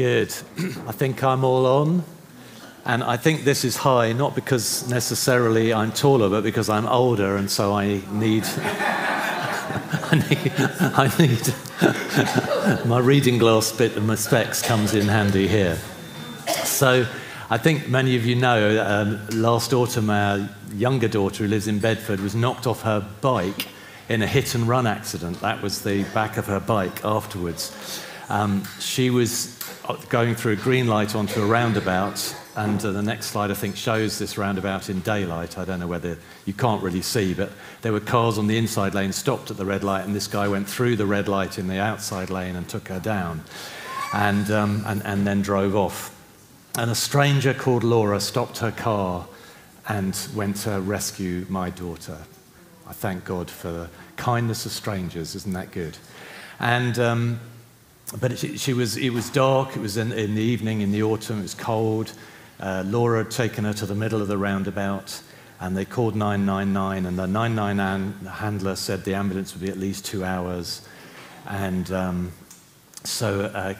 Good. I think I'm all on. And I think this is high, not because necessarily I'm taller, but because I'm older, and so I need. I need, I need my reading glass bit and my specs comes in handy here. So, I think many of you know um, last autumn, our younger daughter, who lives in Bedford, was knocked off her bike in a hit and run accident. That was the back of her bike afterwards. Um, she was going through a green light onto a roundabout, and uh, the next slide, I think, shows this roundabout in daylight. I don't know whether you can't really see, but there were cars on the inside lane stopped at the red light, and this guy went through the red light in the outside lane and took her down, and, um, and, and then drove off. And a stranger called Laura stopped her car and went to rescue my daughter. I thank God for the kindness of strangers. Isn't that good? And um, but she, she, was, it was dark, it was in, in, the evening, in the autumn, it was cold. Uh, Laura had taken her to the middle of the roundabout, and they called 999, and the 999 handler said the ambulance would be at least two hours. And um, so uh,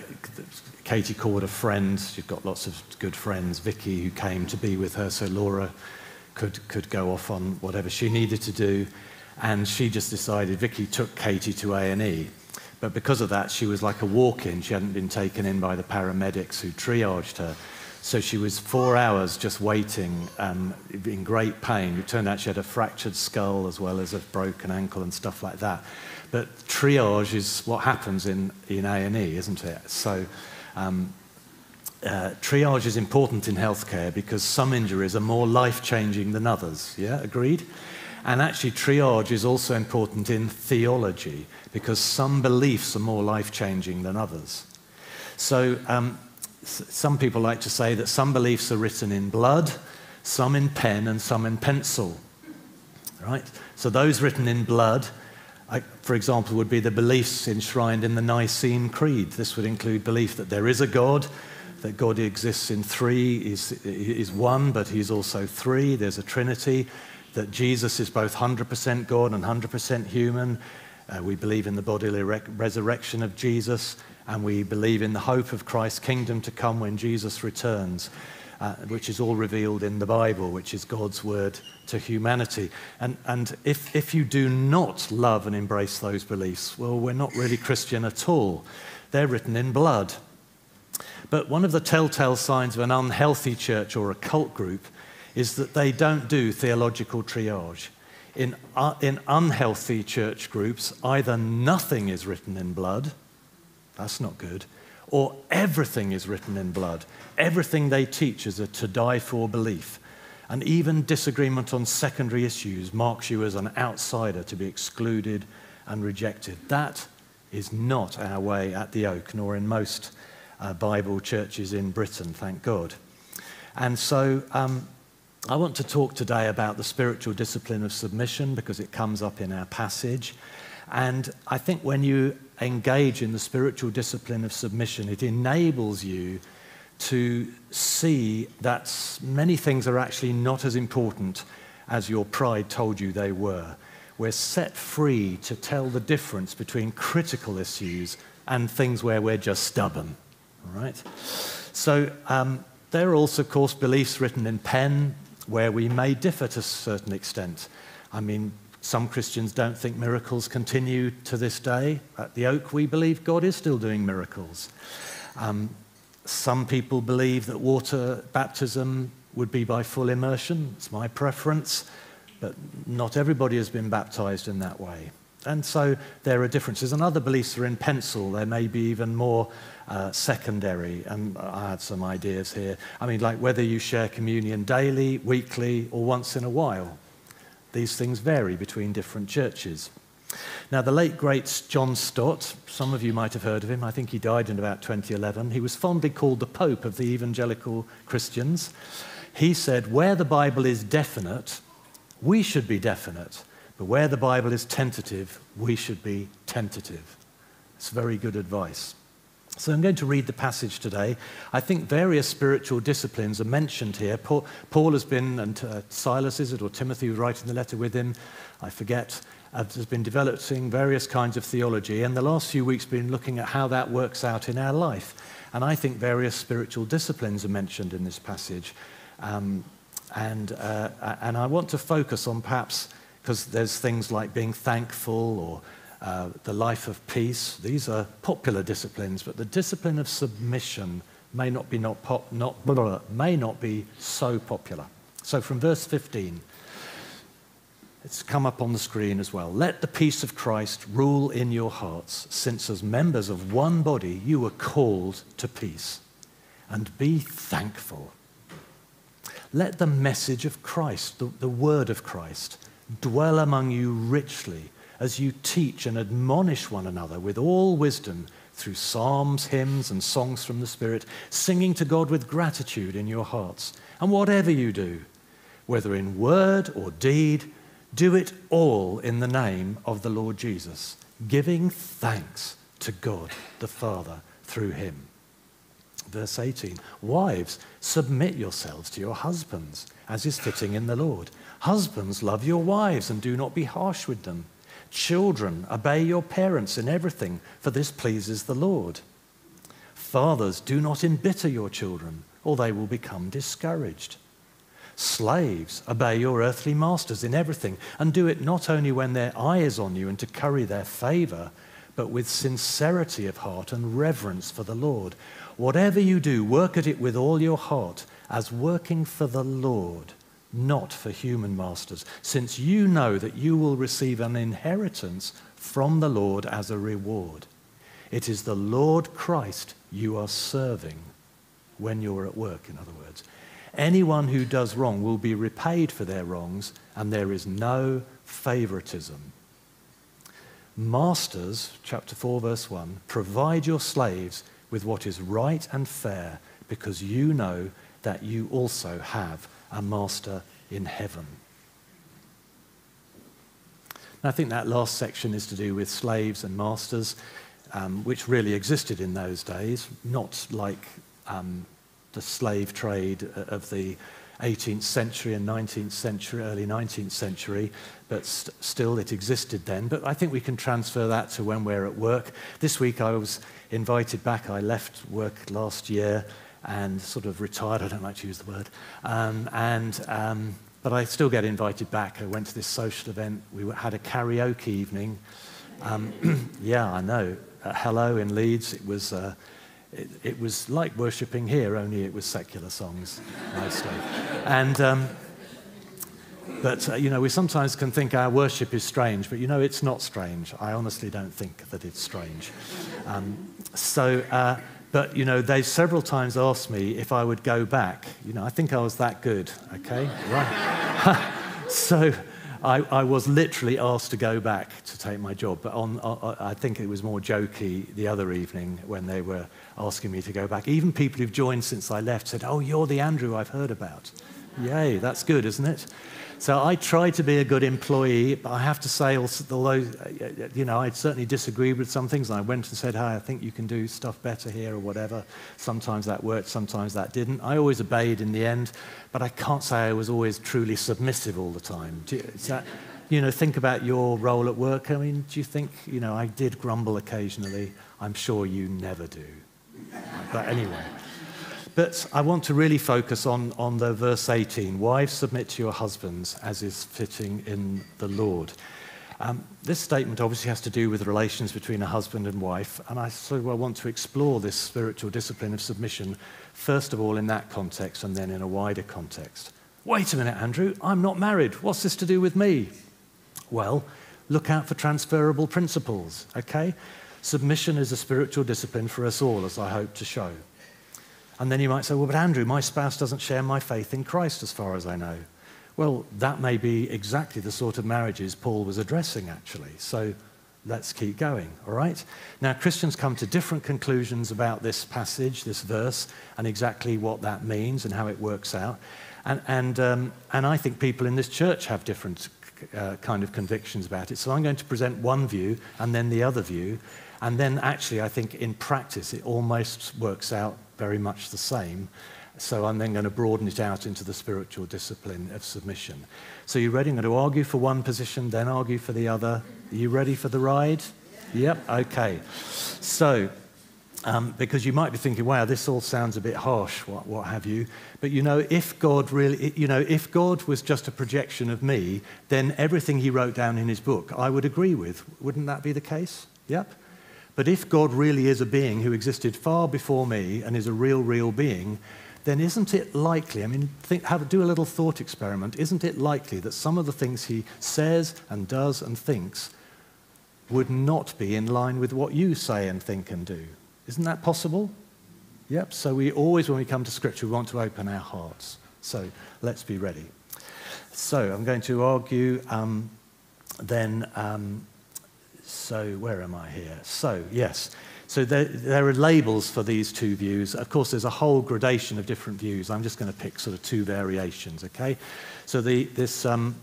Katie called a friend, she'd got lots of good friends, Vicky, who came to be with her, so Laura could, could go off on whatever she needed to do. And she just decided, Vicky took Katie to A&E. But because of that, she was like a walk in. She hadn't been taken in by the paramedics who triaged her. So she was four hours just waiting um, in great pain. It turned out she had a fractured skull as well as a broken ankle and stuff like that. But triage is what happens in, in A&E, isn't it? So um, uh, triage is important in healthcare because some injuries are more life-changing than others. Yeah, agreed? And actually, triage is also important in theology because some beliefs are more life changing than others. So, um, some people like to say that some beliefs are written in blood, some in pen, and some in pencil. Right? So, those written in blood, for example, would be the beliefs enshrined in the Nicene Creed. This would include belief that there is a God, that God exists in three, is, is one, but he's also three. There's a Trinity, that Jesus is both 100% God and 100% human, uh, we believe in the bodily re- resurrection of Jesus, and we believe in the hope of Christ's kingdom to come when Jesus returns, uh, which is all revealed in the Bible, which is God's word to humanity. And, and if, if you do not love and embrace those beliefs, well, we're not really Christian at all. They're written in blood. But one of the telltale signs of an unhealthy church or a cult group is that they don't do theological triage in, uh, in unhealthy church groups, either nothing is written in blood, that's not good, or everything is written in blood. Everything they teach is a to die for belief. And even disagreement on secondary issues marks you as an outsider to be excluded and rejected. That is not our way at the Oak, nor in most uh, Bible churches in Britain, thank God. And so um, I want to talk today about the spiritual discipline of submission because it comes up in our passage. And I think when you engage in the spiritual discipline of submission, it enables you to see that many things are actually not as important as your pride told you they were. We're set free to tell the difference between critical issues and things where we're just stubborn. All right? So, um, there are also, of course, beliefs written in pen, where we may differ to a certain extent. I mean, some Christians don't think miracles continue to this day. At the Oak, we believe God is still doing miracles. Um, some people believe that water baptism would be by full immersion. It's my preference, but not everybody has been baptized in that way. And so there are differences. And other beliefs are in pencil. There may be even more uh, secondary. And I had some ideas here. I mean, like whether you share communion daily, weekly, or once in a while. These things vary between different churches. Now, the late great John Stott, some of you might have heard of him. I think he died in about 2011. He was fondly called the Pope of the evangelical Christians. He said, Where the Bible is definite, we should be definite. But where the Bible is tentative, we should be tentative. It's very good advice. So I'm going to read the passage today. I think various spiritual disciplines are mentioned here. Paul, Paul has been, and uh, Silas is it, or Timothy was writing the letter with him, I forget, uh, has been developing various kinds of theology. And the last few weeks been looking at how that works out in our life. And I think various spiritual disciplines are mentioned in this passage. Um, and, uh, and I want to focus on perhaps, because there's things like being thankful or uh, the life of peace. These are popular disciplines, but the discipline of submission may not be, not pop, not, blah, blah, may not be so popular. So from verse 15, it's come up on the screen as well. Let the peace of Christ rule in your hearts, since as members of one body you were called to peace. And be thankful. Let the message of Christ, the, the word of Christ, dwell among you richly as you teach and admonish one another with all wisdom through psalms, hymns, and songs from the Spirit, singing to God with gratitude in your hearts. And whatever you do, whether in word or deed, do it all in the name of the Lord Jesus, giving thanks to God the Father through him. Verse 18 Wives, submit yourselves to your husbands, as is fitting in the Lord. Husbands, love your wives and do not be harsh with them. Children, obey your parents in everything, for this pleases the Lord. Fathers, do not embitter your children, or they will become discouraged. Slaves, obey your earthly masters in everything, and do it not only when their eye is on you and to curry their favor, but with sincerity of heart and reverence for the Lord. Whatever you do, work at it with all your heart, as working for the Lord not for human masters, since you know that you will receive an inheritance from the Lord as a reward. It is the Lord Christ you are serving when you're at work, in other words. Anyone who does wrong will be repaid for their wrongs, and there is no favoritism. Masters, chapter 4, verse 1, provide your slaves with what is right and fair, because you know that you also have a master in heaven. And I think that last section is to do with slaves and masters, um, which really existed in those days, not like um, the slave trade of the 18th century and 19th century, early 19th century, but st- still it existed then. But I think we can transfer that to when we're at work. This week I was invited back. I left work last year and sort of retired. I don't like to use the word. Um, and, um, but I still get invited back. I went to this social event. We had a karaoke evening. Um, yeah, I know. Uh, hello in Leeds. It was, uh, it, it, was like worshipping here, only it was secular songs mostly. and, um, but, uh, you know, we sometimes can think our worship is strange, but, you know, it's not strange. I honestly don't think that it's strange. Um, so, uh, but, you know, they several times asked me if I would go back. You know, I think I was that good, okay? Right. so I, I, was literally asked to go back to take my job. But on, on, I think it was more jokey the other evening when they were asking me to go back. Even people who've joined since I left said, Oh, you're the Andrew I've heard about. Yay, that's good, isn't it? So I try to be a good employee, but I have to say, although, you know, I certainly disagreed with some things, and I went and said, hi, I think you can do stuff better here or whatever. Sometimes that worked, sometimes that didn't. I always obeyed in the end, but I can't say I was always truly submissive all the time. You, that, you know, think about your role at work. I mean, do you think, you know, I did grumble occasionally. I'm sure you never do. But anyway. But I want to really focus on, on the verse 18 Wives, submit to your husbands as is fitting in the Lord. Um, this statement obviously has to do with relations between a husband and wife, and I of I want to explore this spiritual discipline of submission, first of all in that context and then in a wider context. Wait a minute, Andrew, I'm not married. What's this to do with me? Well, look out for transferable principles, okay? Submission is a spiritual discipline for us all, as I hope to show. And then you might say, well, but Andrew, my spouse doesn't share my faith in Christ as far as I know. Well, that may be exactly the sort of marriages Paul was addressing, actually. So let's keep going, all right? Now, Christians come to different conclusions about this passage, this verse, and exactly what that means and how it works out. And, and, um, and I think people in this church have different uh, kind of convictions about it. So I'm going to present one view and then the other view. And then, actually, I think in practice, it almost works out very much the same. So I'm then going to broaden it out into the spiritual discipline of submission. So you're ready? I'm going to argue for one position, then argue for the other. Are you ready for the ride? Yep. Okay. So um, because you might be thinking, wow, this all sounds a bit harsh, what, what have you. But you know, if God really, you know, if God was just a projection of me, then everything he wrote down in his book, I would agree with. Wouldn't that be the case? Yep. But if God really is a being who existed far before me and is a real, real being, then isn't it likely, I mean, think, have, do a little thought experiment, isn't it likely that some of the things he says and does and thinks would not be in line with what you say and think and do? Isn't that possible? Yep. So we always, when we come to Scripture, we want to open our hearts. So let's be ready. So I'm going to argue um, then. Um, so where am I here? So yes. So there, there, are labels for these two views. Of course, there's a whole gradation of different views. I'm just going to pick sort of two variations. Okay. So the, this um,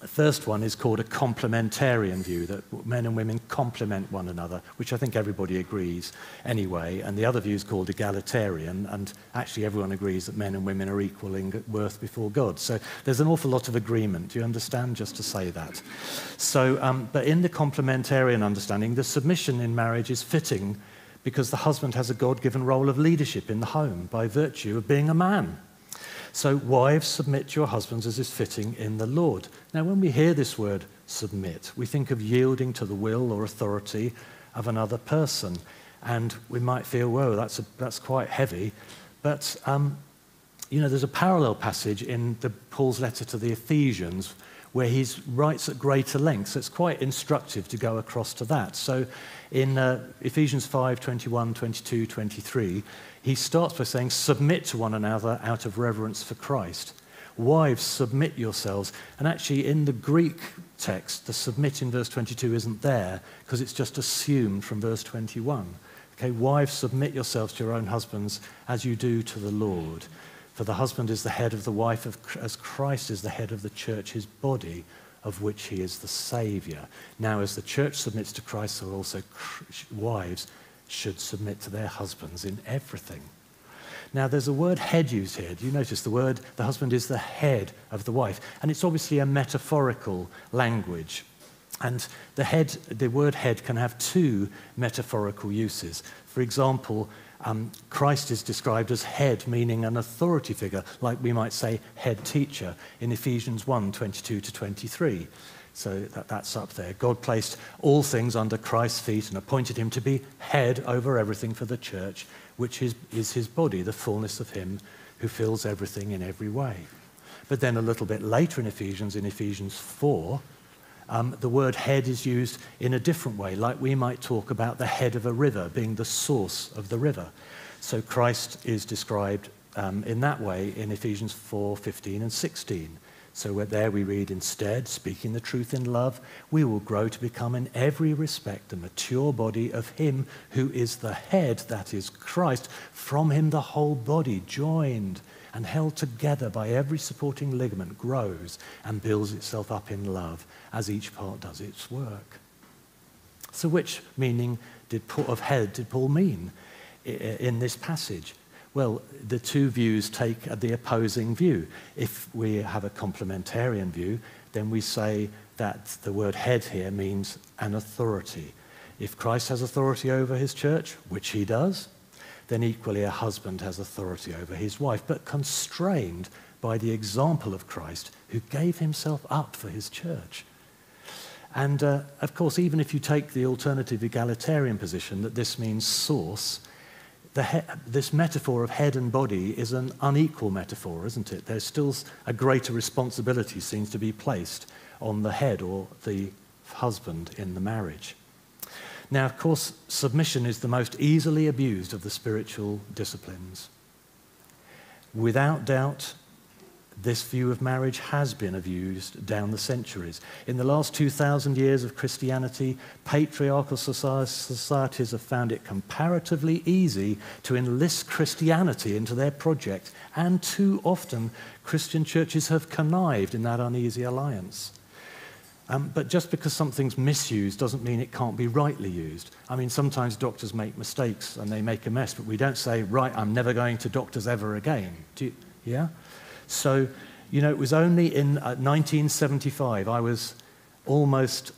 the first one is called a complementarian view, that men and women complement one another, which I think everybody agrees anyway. And the other view is called egalitarian, and actually everyone agrees that men and women are equal in worth before God. So there's an awful lot of agreement. Do you understand? Just to say that. So, um, but in the complementarian understanding, the submission in marriage is fitting because the husband has a God given role of leadership in the home by virtue of being a man. So, wives, submit to your husbands as is fitting in the Lord. Now, when we hear this word submit, we think of yielding to the will or authority of another person. And we might feel, whoa, that's, a, that's quite heavy. But, um, you know, there's a parallel passage in the, Paul's letter to the Ephesians where he writes at greater length. So it's quite instructive to go across to that. So in uh, Ephesians 5 21, 22, 23, he starts by saying, Submit to one another out of reverence for Christ. Wives, submit yourselves. And actually, in the Greek text, the submit in verse 22 isn't there because it's just assumed from verse 21. Okay, wives, submit yourselves to your own husbands as you do to the Lord. For the husband is the head of the wife, of, as Christ is the head of the church, his body, of which he is the Savior. Now, as the church submits to Christ, so also wives should submit to their husbands in everything. Now, there's a word head used here. Do you notice the word, the husband is the head of the wife? And it's obviously a metaphorical language. And the head, the word head can have two metaphorical uses. For example, um, Christ is described as head, meaning an authority figure, like we might say head teacher in Ephesians 1 22 to 23. So that, that's up there. God placed all things under Christ's feet and appointed him to be head over everything for the church, which is, is his body, the fullness of him who fills everything in every way. But then a little bit later in Ephesians, in Ephesians 4, um, the word head is used in a different way, like we might talk about the head of a river being the source of the river. So Christ is described um, in that way in Ephesians 4 15 and 16. So there we read, instead, speaking the truth in love, we will grow to become in every respect the mature body of Him who is the head, that is Christ. From Him the whole body, joined and held together by every supporting ligament, grows and builds itself up in love as each part does its work. So, which meaning did Paul, of head did Paul mean in this passage? Well, the two views take the opposing view. If we have a complementarian view, then we say that the word head here means an authority. If Christ has authority over his church, which he does, then equally a husband has authority over his wife, but constrained by the example of Christ, who gave himself up for his church. And uh, of course, even if you take the alternative egalitarian position that this means source, he- this metaphor of head and body is an unequal metaphor, isn't it? There's still a greater responsibility seems to be placed on the head or the husband in the marriage. Now, of course, submission is the most easily abused of the spiritual disciplines. Without doubt, this view of marriage has been abused down the centuries. In the last 2,000 years of Christianity, patriarchal societies have found it comparatively easy to enlist Christianity into their project, and too often Christian churches have connived in that uneasy alliance. Um, but just because something's misused doesn't mean it can't be rightly used. I mean, sometimes doctors make mistakes and they make a mess, but we don't say, right, I'm never going to doctors ever again. You, yeah? So, you know, it was only in uh, 1975, I was almost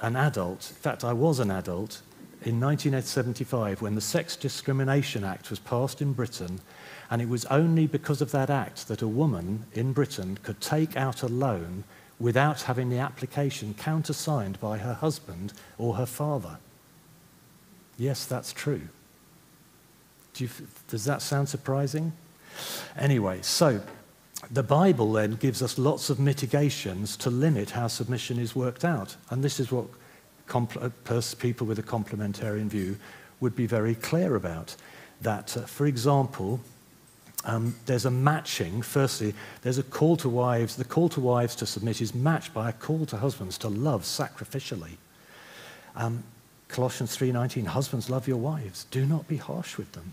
an adult. In fact, I was an adult in 1975 when the Sex Discrimination Act was passed in Britain, and it was only because of that act that a woman in Britain could take out a loan without having the application countersigned by her husband or her father. Yes, that's true. Do you, does that sound surprising? Anyway, so the Bible then gives us lots of mitigations to limit how submission is worked out. And this is what uh, people with a complementarian view would be very clear about. That, uh, for example, um, there's a matching. Firstly, there's a call to wives. The call to wives to submit is matched by a call to husbands to love sacrificially. Um, Colossians 3:19, husbands love your wives. Do not be harsh with them.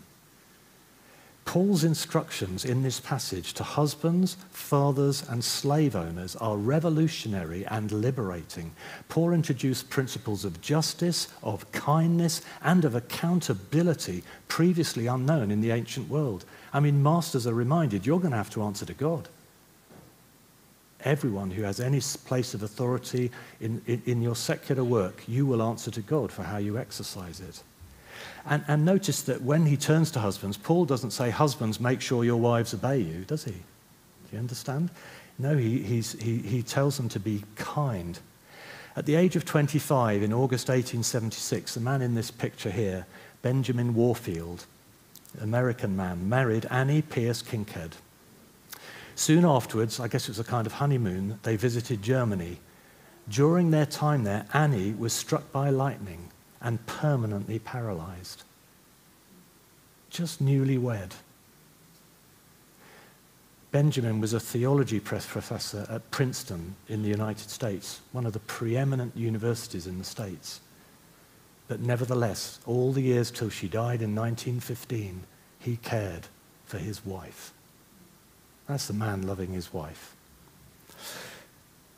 Paul's instructions in this passage to husbands, fathers, and slave owners are revolutionary and liberating. Paul introduced principles of justice, of kindness, and of accountability previously unknown in the ancient world. I mean, masters are reminded you're going to have to answer to God. Everyone who has any place of authority in, in, in, your secular work, you will answer to God for how you exercise it. And, and notice that when he turns to husbands, Paul doesn't say, Husbands, make sure your wives obey you, does he? Do you understand? No, he, he, he tells them to be kind. At the age of 25, in August 1876, the man in this picture here, Benjamin Warfield, American man, married Annie Pearce Kinkead. Soon afterwards, I guess it was a kind of honeymoon, they visited Germany. During their time there, Annie was struck by lightning and permanently paralyzed. Just newlywed. Benjamin was a theology professor at Princeton in the United States, one of the preeminent universities in the States. But nevertheless, all the years till she died in 1915, he cared for his wife. That's the man loving his wife.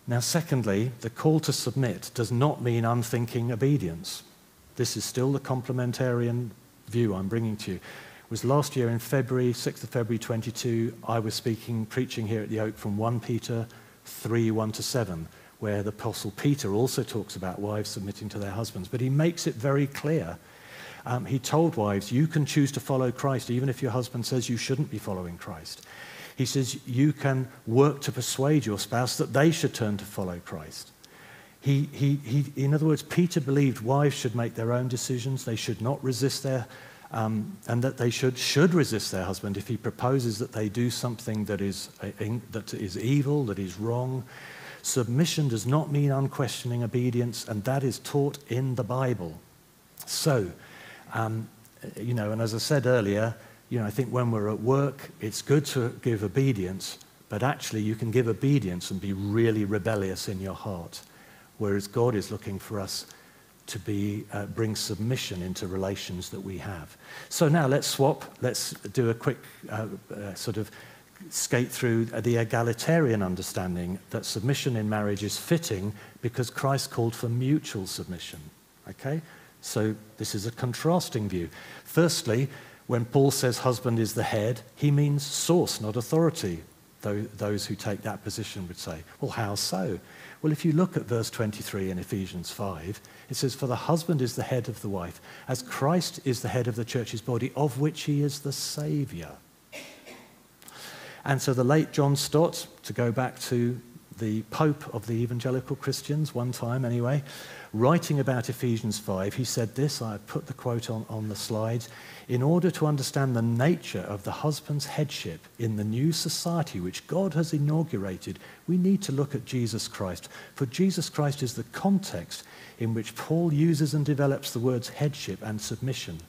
Now, secondly, the call to submit does not mean unthinking obedience. This is still the complementarian view I'm bringing to you. Was last year in February, 6th of February 22, I was speaking, preaching here at the Oak from 1 Peter 3 1 to 7 where the Apostle Peter also talks about wives submitting to their husbands. But he makes it very clear. Um, he told wives, You can choose to follow Christ, even if your husband says you shouldn't be following Christ. He says, You can work to persuade your spouse that they should turn to follow Christ. He, he, he, in other words, Peter believed wives should make their own decisions, they should not resist their um, and that they should, should resist their husband if he proposes that they do something that is, uh, that is evil, that is wrong, Submission does not mean unquestioning obedience, and that is taught in the Bible. So, um, you know, and as I said earlier, you know, I think when we're at work, it's good to give obedience, but actually you can give obedience and be really rebellious in your heart. Whereas God is looking for us to be, uh, bring submission into relations that we have. So now let's swap. Let's do a quick uh, uh, sort of skate through the egalitarian understanding that submission in marriage is fitting because Christ called for mutual submission. Okay? So this is a contrasting view. Firstly, when Paul says husband is the head, he means source, not authority. Though those who take that position would say, well, how so? Well, if you look at verse 23 in Ephesians 5, it says, For the husband is the head of the wife, as Christ is the head of the church's body, of which he is the Savior. And so the late John Stott, to go back to the Pope of the evangelical Christians, one time anyway, writing about Ephesians 5, he said this I put the quote on, on the slides. In order to understand the nature of the husband's headship in the new society which God has inaugurated, we need to look at Jesus Christ. For Jesus Christ is the context in which Paul uses and develops the words headship and submission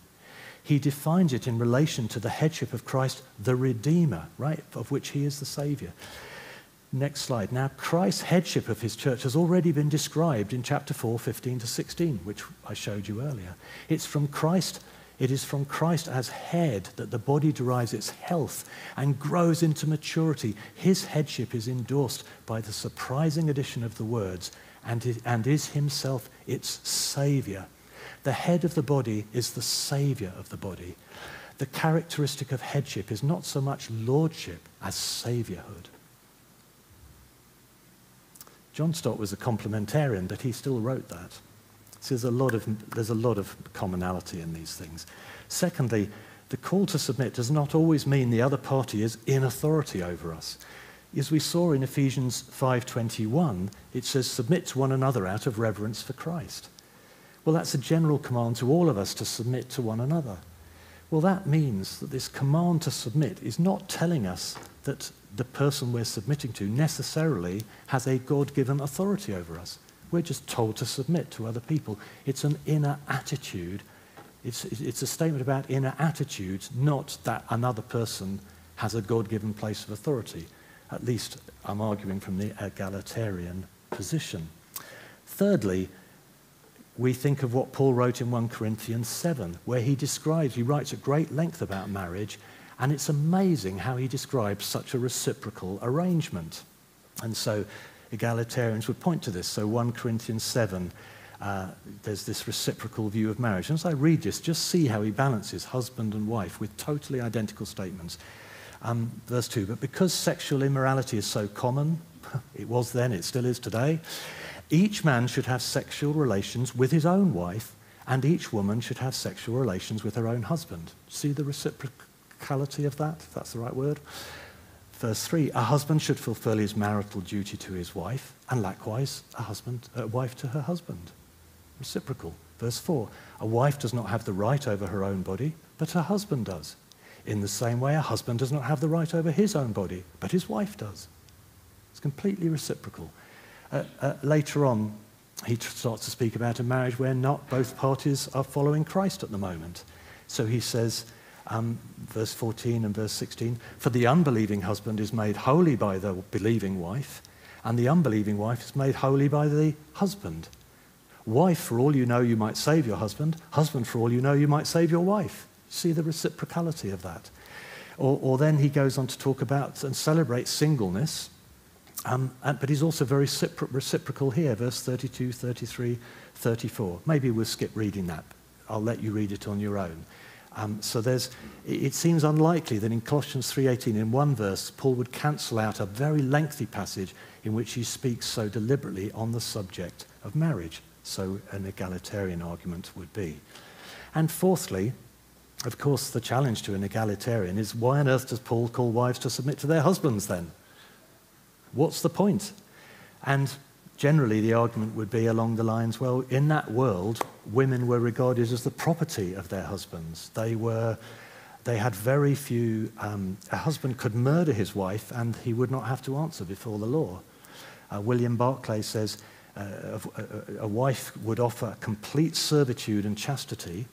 he defines it in relation to the headship of Christ, the Redeemer, right, of which he is the Savior. Next slide. Now, Christ's headship of his church has already been described in chapter 4, 15 to 16, which I showed you earlier. It's from Christ, it is from Christ as head that the body derives its health and grows into maturity. His headship is endorsed by the surprising addition of the words, and, and is himself its savior. The head of the body is the savior of the body. The characteristic of headship is not so much lordship as saviorhood. John Stott was a complementarian, but he still wrote that. So there's a lot of, there's a lot of commonality in these things. Secondly, the call to submit does not always mean the other party is in authority over us. As we saw in Ephesians 5:21, it says submit to one another out of reverence for Christ. Well, that's a general command to all of us to submit to one another. Well, that means that this command to submit is not telling us that the person we're submitting to necessarily has a God given authority over us. We're just told to submit to other people. It's an inner attitude. It's, it's a statement about inner attitudes, not that another person has a God given place of authority. At least I'm arguing from the egalitarian position. Thirdly, we think of what Paul wrote in 1 Corinthians 7, where he describes, he writes at great length about marriage, and it's amazing how he describes such a reciprocal arrangement. And so egalitarians would point to this. So 1 Corinthians 7, uh, there's this reciprocal view of marriage. And as I read this, just see how he balances husband and wife with totally identical statements. Um, verse 2 But because sexual immorality is so common, it was then, it still is today, each man should have sexual relations with his own wife, and each woman should have sexual relations with her own husband. See the reciprocality of that, if that's the right word? Verse 3 A husband should fulfill his marital duty to his wife, and likewise a, husband, a wife to her husband. Reciprocal. Verse 4 A wife does not have the right over her own body, but her husband does. In the same way, a husband does not have the right over his own body, but his wife does. It's completely reciprocal. Uh, uh, later on, he starts to speak about a marriage where not both parties are following Christ at the moment. So he says, um, verse 14 and verse 16, for the unbelieving husband is made holy by the believing wife, and the unbelieving wife is made holy by the husband. Wife, for all you know, you might save your husband. Husband, for all you know, you might save your wife. See the reciprocality of that. Or, or then he goes on to talk about and celebrate singleness. Um, and, but he's also very reciprocal here, verse 32, 33, 34. Maybe we'll skip reading that. I'll let you read it on your own. Um, so there's, it seems unlikely that in Colossians 3.18, in one verse, Paul would cancel out a very lengthy passage in which he speaks so deliberately on the subject of marriage. So an egalitarian argument would be. And fourthly, of course, the challenge to an egalitarian is why on earth does Paul call wives to submit to their husbands then? What's the point? And generally, the argument would be along the lines well, in that world, women were regarded as the property of their husbands. They were. They had very few. Um, a husband could murder his wife and he would not have to answer before the law. Uh, William Barclay says uh, a, a wife would offer complete servitude and chastity,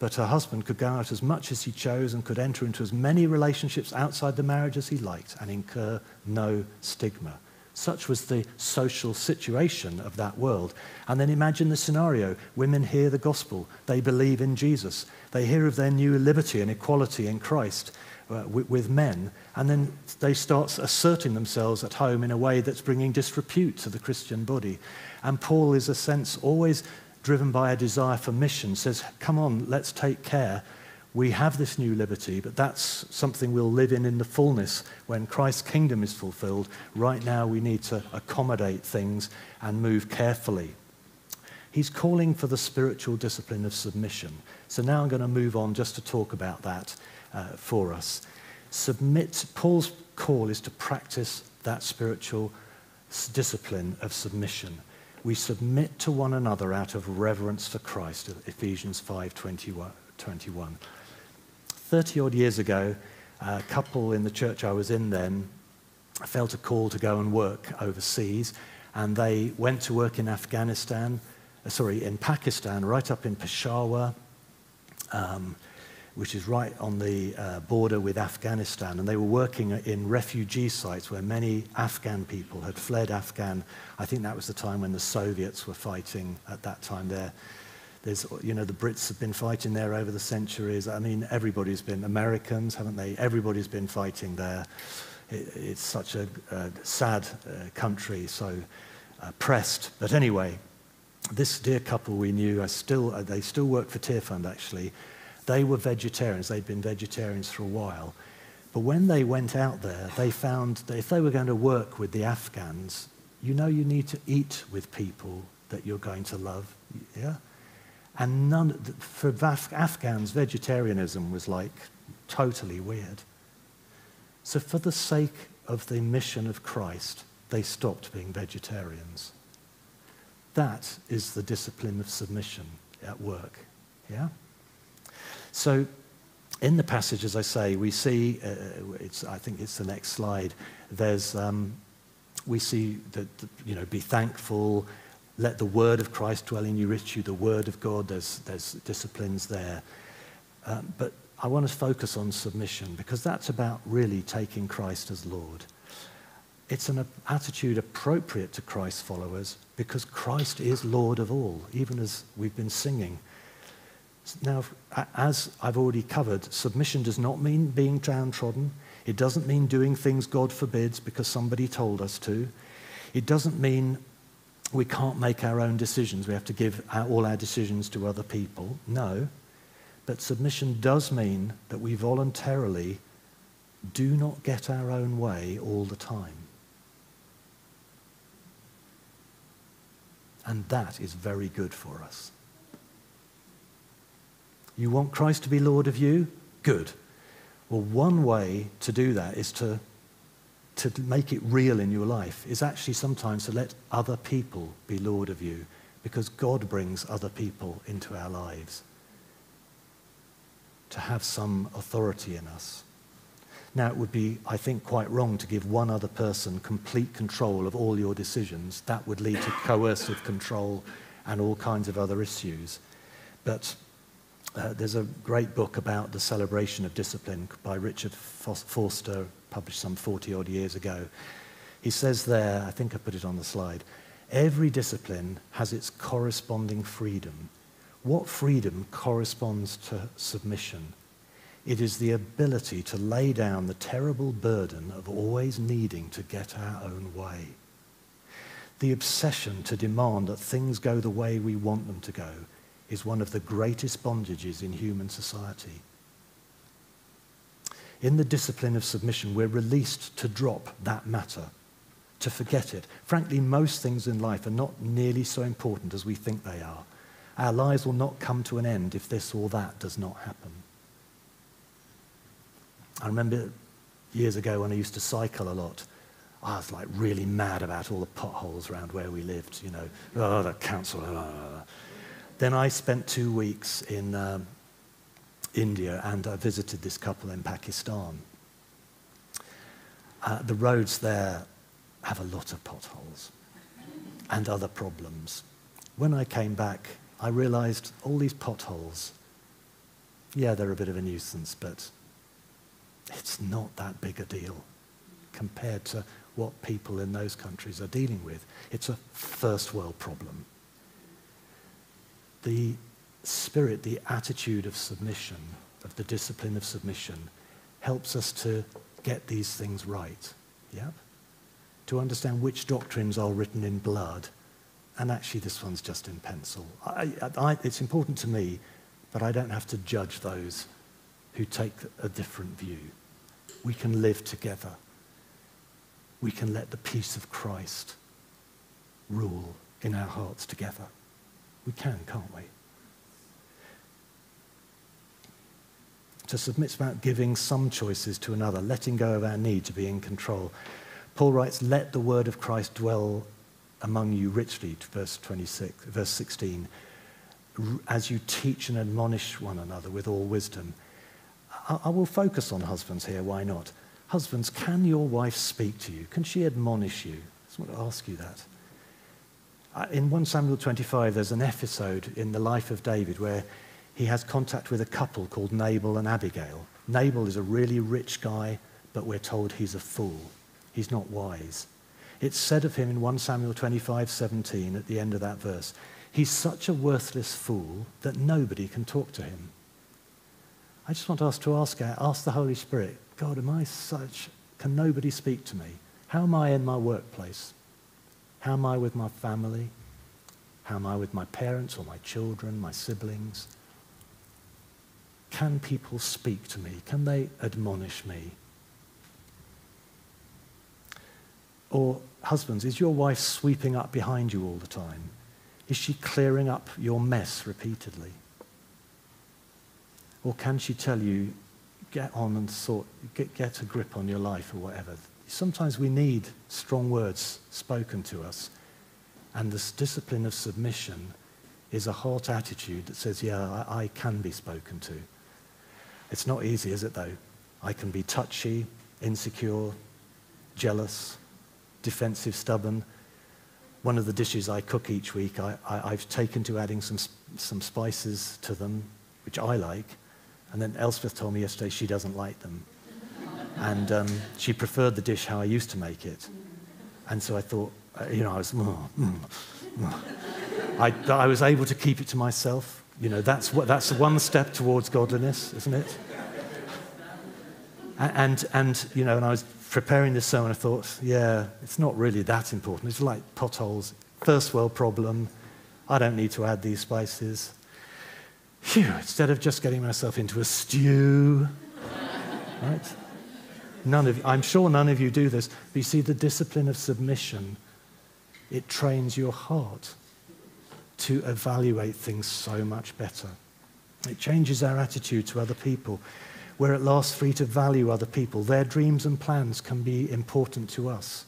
but her husband could go out as much as he chose and could enter into as many relationships outside the marriage as he liked and incur no stigma. Such was the social situation of that world. And then imagine the scenario women hear the gospel, they believe in Jesus, they hear of their new liberty and equality in Christ uh, with, with men, and then they start asserting themselves at home in a way that's bringing disrepute to the Christian body. And Paul is, a sense, always driven by a desire for mission, says, Come on, let's take care. We have this new liberty, but that's something we'll live in in the fullness when Christ's kingdom is fulfilled. Right now, we need to accommodate things and move carefully. He's calling for the spiritual discipline of submission. So now I'm going to move on just to talk about that uh, for us. Submit, Paul's call is to practice that spiritual discipline of submission we submit to one another out of reverence for Christ, Ephesians 5 21. 30 odd years ago, a couple in the church I was in then felt a call to go and work overseas, and they went to work in Afghanistan, uh, sorry, in Pakistan, right up in Peshawar. Um, which is right on the uh, border with Afghanistan. And they were working in refugee sites where many Afghan people had fled Afghan. I think that was the time when the Soviets were fighting at that time there. There's, you know, the Brits have been fighting there over the centuries. I mean, everybody's been, Americans, haven't they? Everybody's been fighting there. It, it's such a, a sad uh, country. So uh, pressed. But anyway, this dear couple we knew, I still, uh, they still work for Tearfund actually. They were vegetarians. They'd been vegetarians for a while. But when they went out there, they found that if they were going to work with the Afghans, you know you need to eat with people that you're going to love. Yeah? And none, for Af- Afghans, vegetarianism was like totally weird. So, for the sake of the mission of Christ, they stopped being vegetarians. That is the discipline of submission at work. Yeah? So, in the passage, as I say, we see, uh, I think it's the next slide, there's, um, we see that, you know, be thankful, let the word of Christ dwell in you, rich you, the word of God, there's, there's disciplines there. Um, but I want to focus on submission because that's about really taking Christ as Lord. It's an attitude appropriate to Christ's followers because Christ is Lord of all, even as we've been singing. Now, as I've already covered, submission does not mean being downtrodden. It doesn't mean doing things God forbids because somebody told us to. It doesn't mean we can't make our own decisions. We have to give all our decisions to other people. No. But submission does mean that we voluntarily do not get our own way all the time. And that is very good for us. You want Christ to be Lord of you? Good. Well, one way to do that is to, to make it real in your life, is actually sometimes to let other people be Lord of you, because God brings other people into our lives to have some authority in us. Now, it would be, I think, quite wrong to give one other person complete control of all your decisions. That would lead to coercive control and all kinds of other issues. But uh, there's a great book about the celebration of discipline by Richard Foster, published some 40 odd years ago. He says there, I think I put it on the slide, every discipline has its corresponding freedom. What freedom corresponds to submission? It is the ability to lay down the terrible burden of always needing to get our own way. The obsession to demand that things go the way we want them to go is one of the greatest bondages in human society. In the discipline of submission, we're released to drop that matter, to forget it. Frankly, most things in life are not nearly so important as we think they are. Our lives will not come to an end if this or that does not happen. I remember years ago when I used to cycle a lot, I was like really mad about all the potholes around where we lived, you know, oh, the council. Then I spent two weeks in um, India and I visited this couple in Pakistan. Uh, the roads there have a lot of potholes and other problems. When I came back, I realized all these potholes, yeah, they're a bit of a nuisance, but it's not that big a deal compared to what people in those countries are dealing with. It's a first world problem. The spirit, the attitude of submission, of the discipline of submission, helps us to get these things right. Yep. To understand which doctrines are written in blood, and actually this one's just in pencil. I, I, it's important to me, but I don't have to judge those who take a different view we can live together. We can let the peace of Christ rule in our hearts together. We can, can't we? To submit about giving some choices to another, letting go of our need to be in control. Paul writes, Let the word of Christ dwell among you richly, verse 26, verse 16, as you teach and admonish one another with all wisdom I, will focus on husbands here, why not? Husbands, can your wife speak to you? Can she admonish you? I just want to ask you that. Uh, in 1 Samuel 25, there's an episode in the life of David where he has contact with a couple called Nabal and Abigail. Nabal is a really rich guy, but we're told he's a fool. He's not wise. It's said of him in 1 Samuel 25, 17, at the end of that verse, he's such a worthless fool that nobody can talk to him. I just want us to ask, ask the Holy Spirit, God, am I such, can nobody speak to me? How am I in my workplace? How am I with my family? How am I with my parents or my children, my siblings? Can people speak to me? Can they admonish me? Or, husbands, is your wife sweeping up behind you all the time? Is she clearing up your mess repeatedly? Or can she tell you, get on and sort, get, get a grip on your life or whatever? Sometimes we need strong words spoken to us. And this discipline of submission is a heart attitude that says, yeah, I, I can be spoken to. It's not easy, is it, though? I can be touchy, insecure, jealous, defensive, stubborn. One of the dishes I cook each week, I, have taken to adding some, some spices to them, which I like. And then Elspeth told me yesterday she doesn't like them. And um, she preferred the dish how I used to make it. And so I thought, uh, you know, I was, mm, mm, mm. I, I was able to keep it to myself. You know, that's, what, that's one step towards godliness, isn't it? And, and, you know, and I was preparing this sermon, I thought, yeah, it's not really that important. It's like potholes, first world problem. I don't need to add these spices. Phew, instead of just getting myself into a stew, right? None of, I'm sure none of you do this, but you see, the discipline of submission, it trains your heart to evaluate things so much better. It changes our attitude to other people. We're at last free to value other people. Their dreams and plans can be important to us.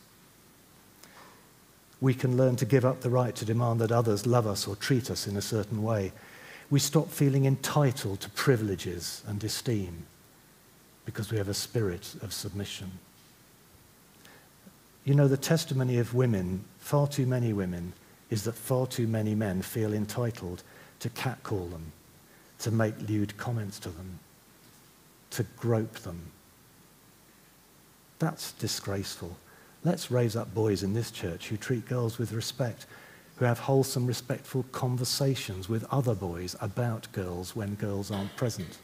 We can learn to give up the right to demand that others love us or treat us in a certain way. We stop feeling entitled to privileges and esteem because we have a spirit of submission. You know, the testimony of women, far too many women, is that far too many men feel entitled to catcall them, to make lewd comments to them, to grope them. That's disgraceful. Let's raise up boys in this church who treat girls with respect, who have wholesome, respectful conversations with other boys about girls when girls aren't present.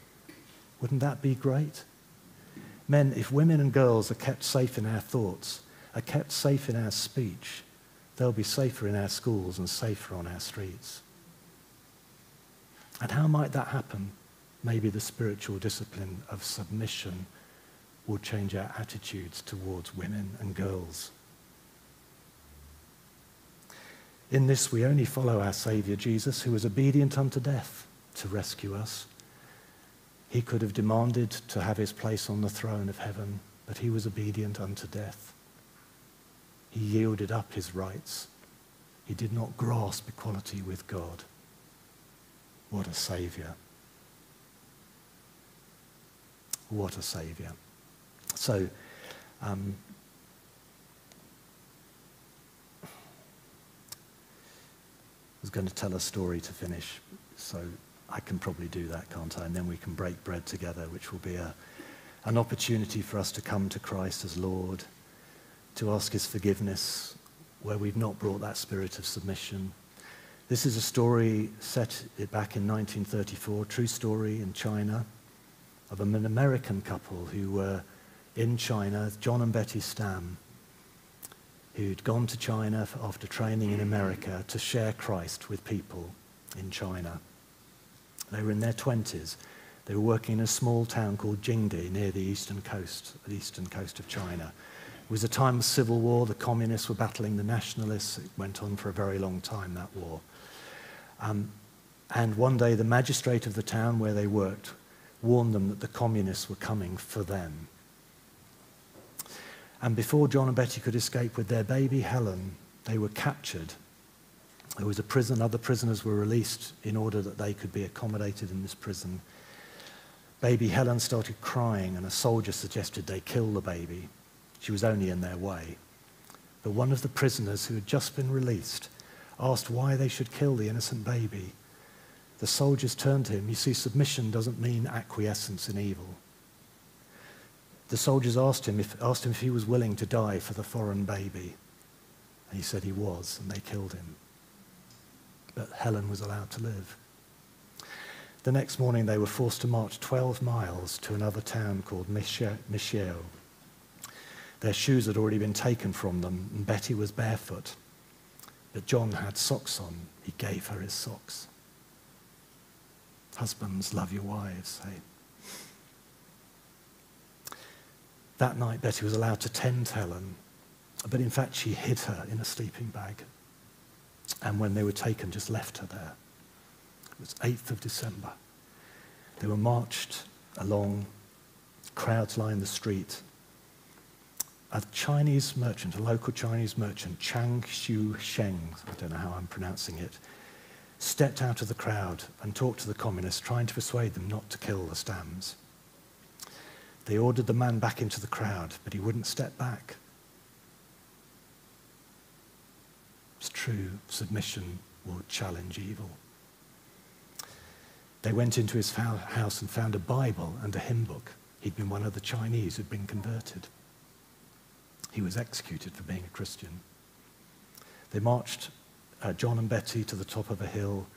Wouldn't that be great? Men, if women and girls are kept safe in our thoughts, are kept safe in our speech, they'll be safer in our schools and safer on our streets. And how might that happen? Maybe the spiritual discipline of submission will change our attitudes towards women and girls. In this, we only follow our Saviour Jesus, who was obedient unto death to rescue us. He could have demanded to have his place on the throne of heaven, but he was obedient unto death. He yielded up his rights. He did not grasp equality with God. What a Saviour. What a Saviour. So, um, I was going to tell a story to finish, so I can probably do that, can't I? And then we can break bread together, which will be a, an opportunity for us to come to Christ as Lord, to ask his forgiveness where we've not brought that spirit of submission. This is a story set back in 1934, true story in China, of an American couple who were in China, John and Betty Stam, who'd gone to China after training in America to share Christ with people in China. They were in their 20s. They were working in a small town called Jingdi near the eastern coast, the eastern coast of China. It was a time of civil war. The communists were battling the nationalists. It went on for a very long time, that war. Um, and one day, the magistrate of the town where they worked warned them that the communists were coming for them. And before John and Betty could escape with their baby Helen, they were captured there was a prison, other prisoners were released in order that they could be accommodated in this prison. Baby Helen started crying, and a soldier suggested they kill the baby. She was only in their way. But one of the prisoners who had just been released asked why they should kill the innocent baby. The soldiers turned to him. You see, submission doesn't mean acquiescence in evil. The soldiers asked him if, asked him if he was willing to die for the foreign baby. And he said he was, and they killed him but Helen was allowed to live. The next morning, they were forced to march 12 miles to another town called Michiel. Their shoes had already been taken from them, and Betty was barefoot. But John had socks on. He gave her his socks. Husbands, love your wives, hey? That night, Betty was allowed to tend Helen, but in fact, she hid her in a sleeping bag. And when they were taken, just left her there. It was 8th of December. They were marched along, crowds lined the street. A Chinese merchant, a local Chinese merchant, Chang Xiu Sheng, I don't know how I'm pronouncing it, stepped out of the crowd and talked to the communists, trying to persuade them not to kill the Stams. They ordered the man back into the crowd, but he wouldn't step back. It's true, submission will challenge evil. They went into his house and found a Bible and a hymn book. He'd been one of the Chinese who'd been converted. He was executed for being a Christian. They marched uh, John and Betty to the top of a hill,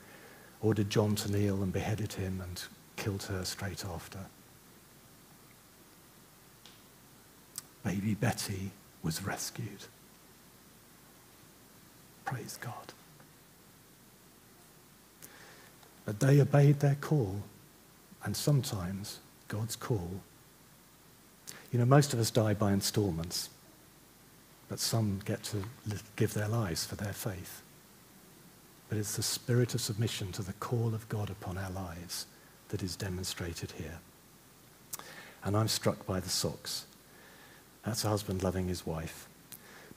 ordered John to kneel and beheaded him and killed her straight after. baby Betty was rescued. Praise God. But they obeyed their call, and sometimes God's call. You know, most of us die by installments, but some get to give their lives for their faith. But it's the spirit of submission to the call of God upon our lives that is demonstrated here. And I'm struck by the socks. That's a husband loving his wife.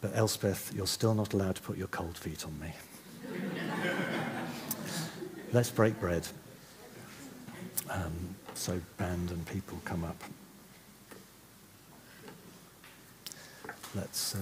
But Elspeth, you're still not allowed to put your cold feet on me. Let's break bread. Um, so band and people come up. Let's. Uh,